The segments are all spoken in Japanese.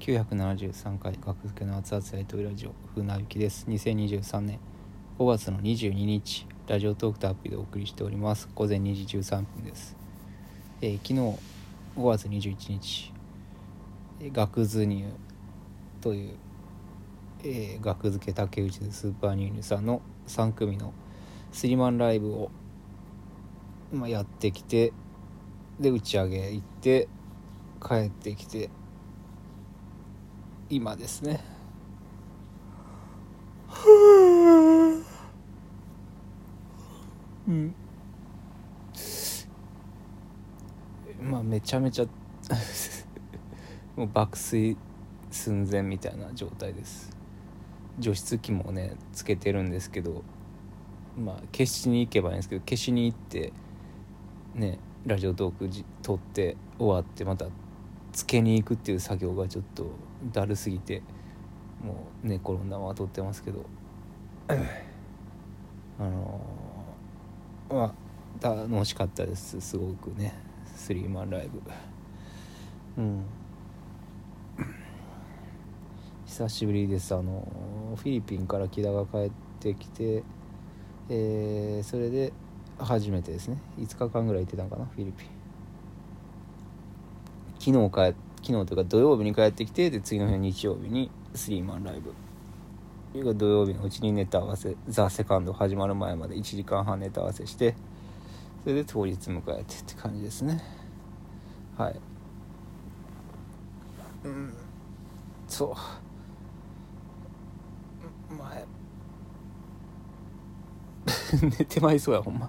973回学付けの熱々ライトラジオ風なゆきです。2023年5月の22日ラジオトークとアプリでお送りしております。午前2時13分です、えー昨日5月21日えー学図入という、えー学付け竹内でスーパーニューニュさんの3組のスリーマンライブを、まあ、やってきてで打ち上げ行って帰ってきて今ですね。うん。まあめちゃめちゃ もう爆睡寸前みたいな状態です。除湿機もねつけてるんですけどまあ消しに行けばいいんですけど消しに行ってねラジオトークじ撮って終わってまたつけに行くっていう作業がちょっとだるすぎてもう寝転んだまま撮ってますけど。あのーまあ楽しかったです。すごくね。スリーマンライブ。うん。久しぶりです。あのフィリピンから木田が帰ってきてえーそれで初めてですね。5日間ぐらい行ってたのかなフィリピン昨日帰昨日というか土曜日に帰ってきてで次の日の日曜日にスリーマンライブ。それが土曜日のうちにネタ合わせ「ザ・セカンド始まる前まで1時間半ネタ合わせしてそれで当日迎えてって感じですね。はい。うん。そう。前 寝てまいそうやほんま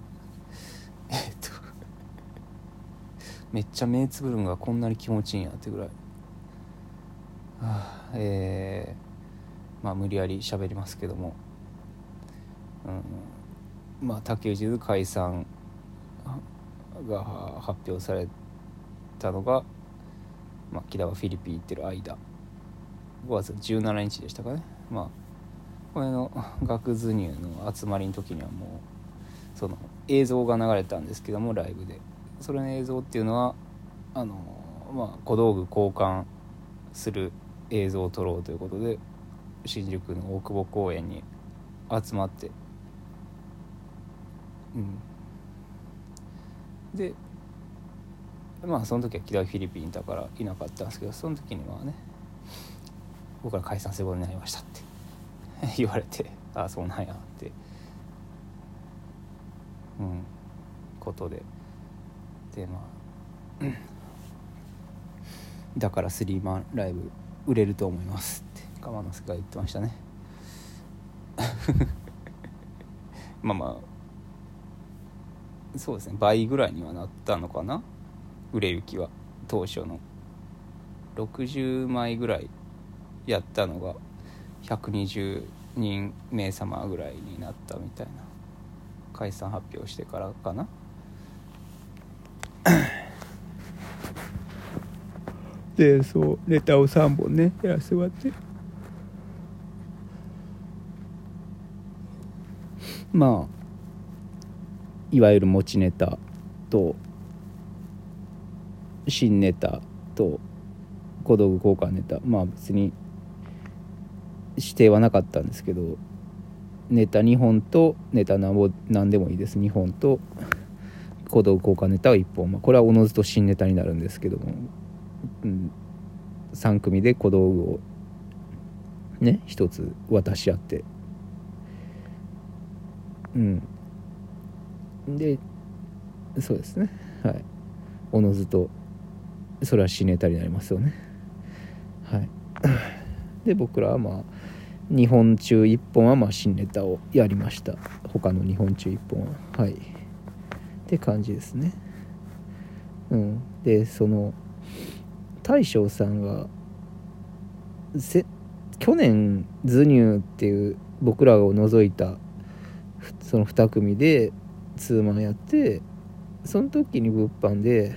えっとめっちゃ目つぶるんがこんなに気持ちいいんやってぐらい。はあえー、まあ無理やり喋りますけども。うんまあ竹内図解散が発表されたのが、まあ、木田がフィリピン行ってる間。5月17日でしたかね。まあこれの学図入の集まりの時にはもうその映像が流れたんですけどもライブで。それの映像っていうのはあのまあ小道具交換する映像を撮ろうということで新宿の大久保公園に集まって。うん。でまあその時は木田はフィリピンにいたからいなかったんですけどその時にはね僕ら解散することになりましたって。言われてああそうなんやって。うん。ことで。でまあだからスリーマンライブ売れると思いますって。鎌之助が言ってましたね。まあまあ。そうですね。倍ぐらいにはなったのかな。売れ行きは。当初の。60枚ぐらいやったのが。120人名様ぐらいになったみたいな。解散発表してからかな。でそうネタを3本ねやらせてもらって。まあいわゆる持ちネタと新ネタと小道具交換ネタ。まあ別に指定はなかったんですけどネタ2本とネタなんぼ何でもいいです。2本と小道具交換ネタを1本、まあ、これはおのずと新ネタになるんですけども、うん、3組で小道具をね1つ渡し合って。うん。でそうですね。はい。おのずとそれは新ネタになりますよね。はい。で僕らはまあ2本中1本はまあ新ネタをやりました。他の2本中1本は。はい。って感じですね。うん。でその大将さんが去年ズニューっていう僕らを除いたその2組でツーマンやってその時に物販で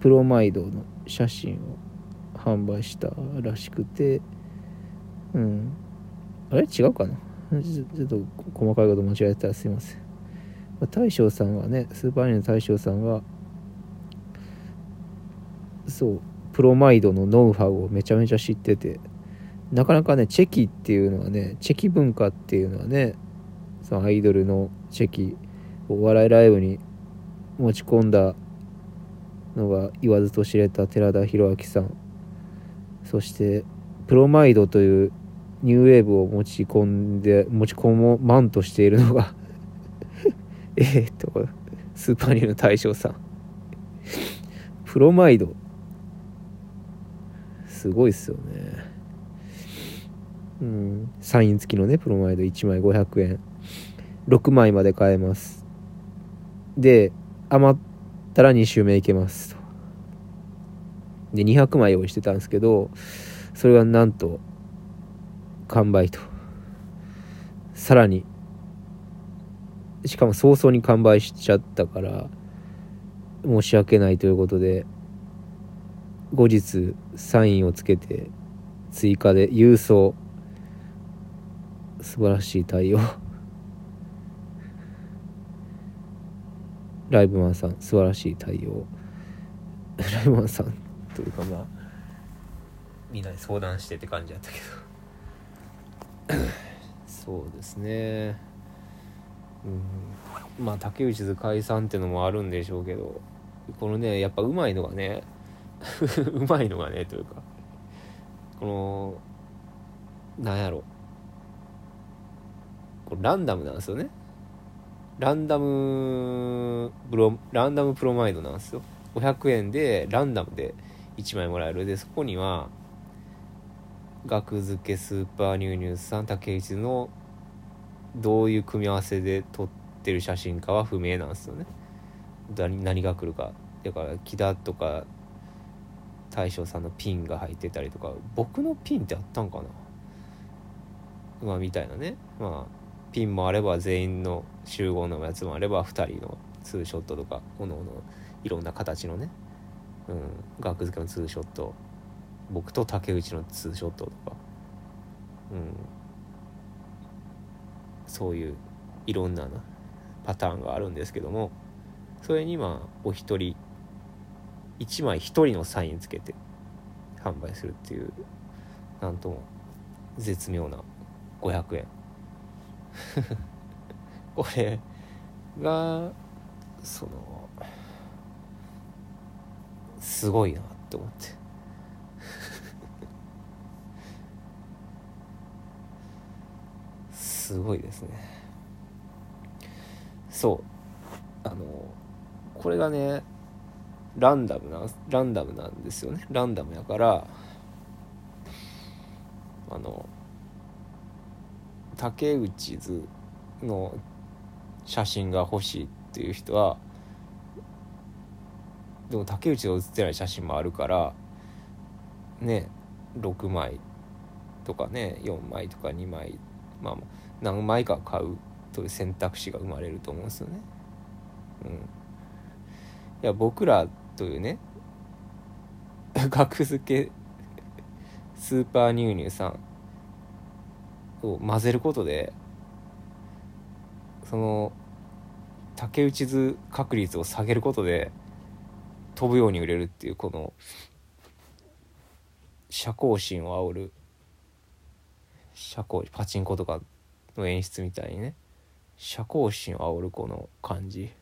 プロマイドの写真を販売したらしくてうん。あれ？違うかな？ちょっと細かいこと間違えたらすいません。大将さんはねスーパーアニメの大将さんはそうプロマイドのノウハウをめちゃめちゃ知ってて。なかなかねチェキっていうのはねチェキ文化っていうのはねそのアイドルのチェキお笑いライブに持ち込んだのが言わずと知れた寺田裕明さん。そしてプロマイドというニューウェーブを持ち込んで持ち込もまんとしているのが えっとスーパーニューの大将さん。プロマイド。すごいっすよね。うん。サイン付きのねプロマイド1枚500円6枚まで買えます。で余ったら2周目いけます。とで200枚用意してたんですけどそれがなんと完売と。さらにしかも早々に完売しちゃったから申し訳ないということで後日サインをつけて追加で郵送。素晴らしい対応。ライブマンさん素晴らしい対応。ライブマンさんというかまあみんなで相談してって感じだったけど。そうですね。うん。まあ竹内図解散っていうのもあるんでしょうけどこのねやっぱうまいのがね うまいのがねというか。このなんやろ。これランダムなんですよね。ランダムブロランダムプロマイドなんですよ。500円でランダムで1枚もらえる。でそこには額付けスーパーニューニュースさん竹内のどういう組み合わせで撮ってる写真かは不明なんですよね。何が来るか。だから木田とか大将さんのピンが入ってたりとか僕のピンってあったんかな？まあみたいなね。まあピンもあれば全員の集合のやつもあれば2人のツーショットとかおののいろんな形のね、うん、額付けのツーショット。僕と竹内のツーショットとか、うん、そういういろんなパターンがあるんですけども。それにまあお一人1枚1人のサインつけて販売するっていうなんとも絶妙な500円。これがそのすごいなって思って。すごいですね。そう。あのこれがねランダムなランダムなんですよねランダムやからあの竹内図の写真が欲しいっていう人はでも竹内が写ってない写真もあるからね6枚とかね4枚とか2枚まあ何枚か買うという選択肢が生まれると思うんですよね。うん、いや僕らというね 額付けスーパーニューニューさんを混ぜることでその竹内図確率を下げることで飛ぶように売れるっていうこの社交心を煽る社交パチンコとかの演出みたいにね社交心を煽るこの感じ。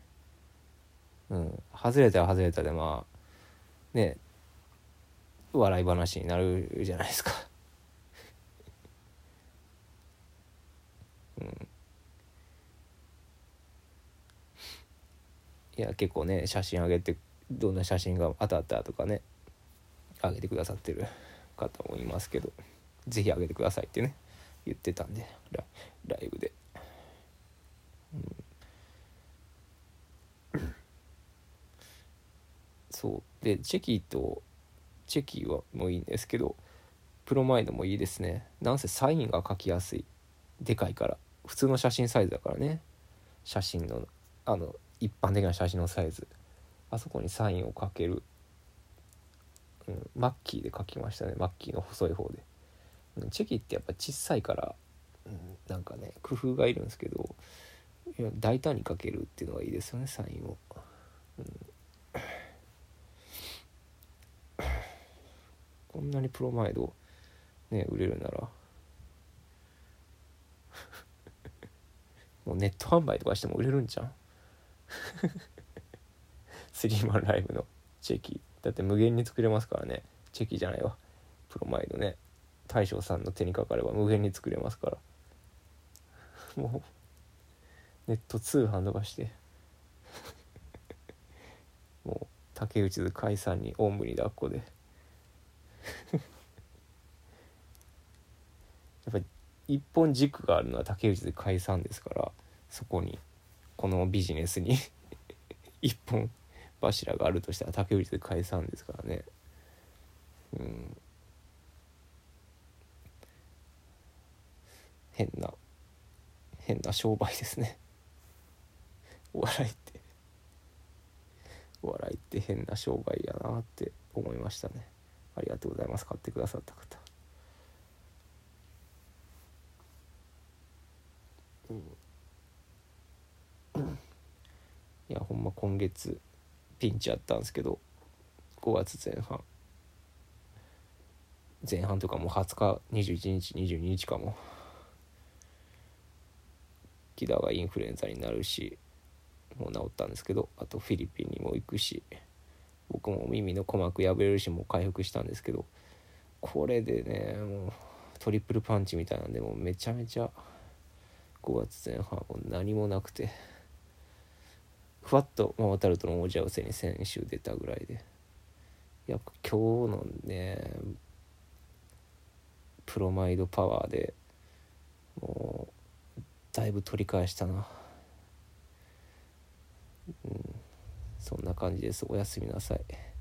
うん。外れたら外れたでまあね笑い話になるじゃないですか。うん。いや結構ね写真上げてどんな写真が当たったとかね上げてくださってる方もいますけど是非上げてくださいってね言ってたんでライブで、うん、そう。でチェキとチェキはもういいんですけどプロマイドもいいですね。なんせサインが書きやすい。でかいから。普通の写真サイズだからね。写真のあの一般的な写真のサイズ。あそこにサインをかける、うん、マッキーで書きましたね。マッキーの細い方で、うん、チェキってやっぱ小さいから、うん、なんかね工夫がいるんですけど大胆にかけるっていうのがいいですよねサインを、うん、そんなにプロマイドね売れるなら。もうネット販売とかしても売れるんじゃん スリーマンライブのチェキ。だって無限に作れますからね。チェキじゃないわ。プロマイドね。大将さんの手にかかれば無限に作れますから。もうネット通販とかして。もう竹内図解散におんぶに抱っこで。やっぱり一本軸があるのは竹内で解散ですからそこにこのビジネスに 一本柱があるとしたら竹内で解散ですからね。うん。変な変な商売ですね。お笑いって。お笑いって変な商売やなって思いましたね。ありがとうございます。買ってくださった方。いやほんま今月ピンチあったんですけど5月前半。前半とかもう20日21日22日かも。木田がインフルエンザになるしもう治ったんですけどあとフィリピンにも行くし。僕も耳の鼓膜破れるしもう回復したんですけどこれでねもうトリプルパンチみたいなんでもうめちゃめちゃ5月前半も何もなくてふわっとママタルトの王者寄せに先週出たぐらいでや今日のねプロマイドパワーでもうだいぶ取り返したな。うん。そんな感じです。おやすみなさい。